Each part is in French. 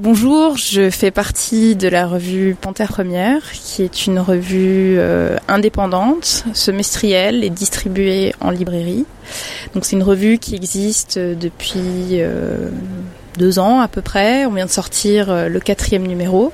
Bonjour, je fais partie de la revue Panthère Première, qui est une revue euh, indépendante, semestrielle et distribuée en librairie. Donc c'est une revue qui existe depuis euh, deux ans à peu près. On vient de sortir euh, le quatrième numéro.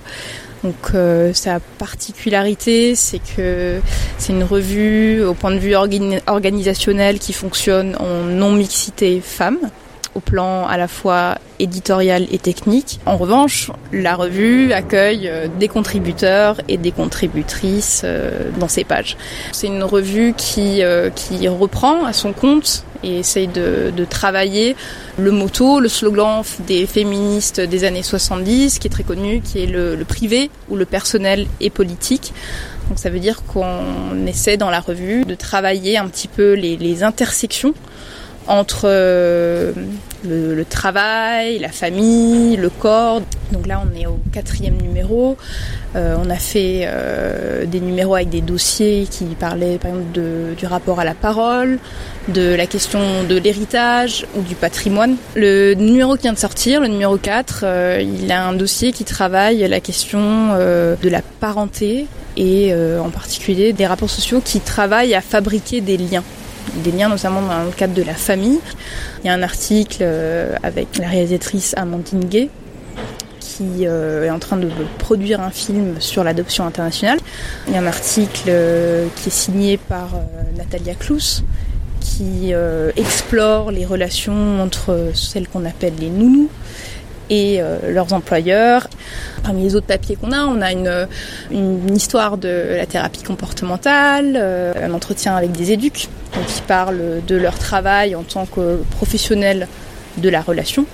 Donc sa particularité, c'est que c'est une revue au point de vue organisationnel qui fonctionne en non-mixité femmes au plan à la fois éditorial et technique. En revanche, la revue accueille euh, des contributeurs et des contributrices euh, dans ses pages. C'est une revue qui, euh, qui reprend à son compte et essaye de, de, travailler le motto, le slogan des féministes des années 70, qui est très connu, qui est le, le privé ou le personnel et politique. Donc ça veut dire qu'on essaie dans la revue de travailler un petit peu les, les intersections entre euh, le, travail, la famille, le corps. Donc là, on est au quatrième numéro. Euh, on a fait euh, des numéros avec des dossiers qui parlaient par exemple du rapport à la parole, de la question de l'héritage ou du patrimoine. Le numéro qui vient de sortir, le numéro 4, il a un dossier qui travaille la question de la parenté et en particulier des rapports sociaux qui travaillent à fabriquer des liens des liens notamment dans le cadre de la famille. Il y a un article euh, avec la réalisatrice Amandine Gay qui euh, est en train de produire un film sur l'adoption internationale. Il y a un article euh, qui est signé par Natalia Klous qui explore les relations entre celles qu'on appelle les nounous et leurs employeurs. Parmi les autres papiers qu'on a, on a une, histoire de la thérapie comportementale, un entretien avec des éduques qui parlent de leur travail en tant que professionnels de la relation.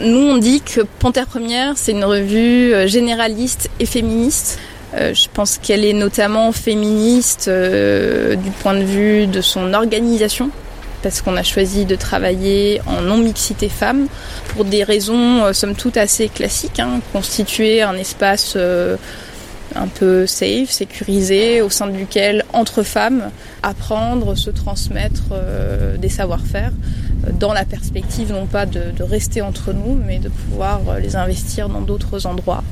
Nous, on dit que Panthère Première, c'est une revue euh, généraliste et féministe. Euh, je pense qu'elle est notamment féministe euh, du point de vue de son organisation, parce qu'on a choisi de travailler en non-mixité femmes pour des raisons, somme toute, assez classiques. Hein, constituer un espace un peu safe, sécurisé, au sein duquel, entre femmes, apprendre, se transmettre euh, des savoir-faire, euh, dans la perspective non pas de, rester entre nous, mais de pouvoir euh, les investir dans d'autres endroits.